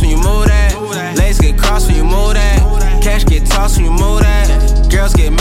When you move that. Legs get crossed when you move that. Cash get tossed when you move that. Girls get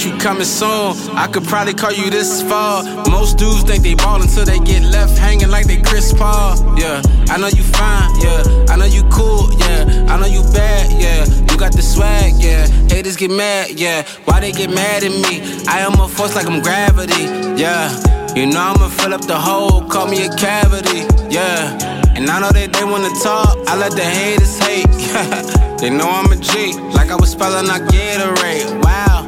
That you coming soon. I could probably call you this fall. Most dudes think they ball until they get left hanging like they Chris Paul. Yeah, I know you fine. Yeah, I know you cool. Yeah, I know you bad. Yeah, you got the swag. Yeah, haters get mad. Yeah, why they get mad at me? I am a force like I'm gravity. Yeah, you know I'ma fill up the hole. Call me a cavity. Yeah. And I know that they wanna talk, I let the haters hate. they know I'm a G, like I was spelling out Gatorade. Wow,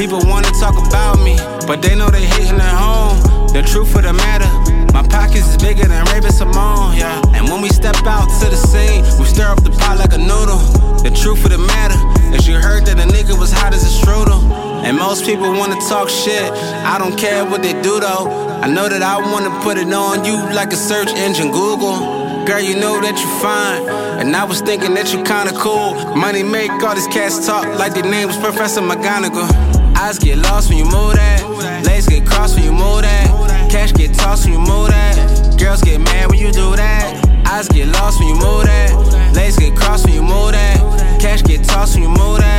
people wanna talk about me, but they know they hating at home. The truth of the matter, my pockets is bigger than Raven-Symoné, yeah. And when we step out to the scene, we stir up the pot like a noodle. The truth of the matter is you heard that a nigga was hot as a strudel. And most people wanna talk shit, I don't care what they do though. I know that I wanna put it on you like a search engine Google. Girl, you know that you're fine. And I was thinking that you kinda cool. Money make all these cats talk like their name was Professor McGonagall. Eyes get lost when you move that. Legs get crossed when you move that. Cash get tossed when you move that. Girls get mad when you do that. Eyes get lost when you move that. Legs get crossed when you move that. Cash get tossed when you move that.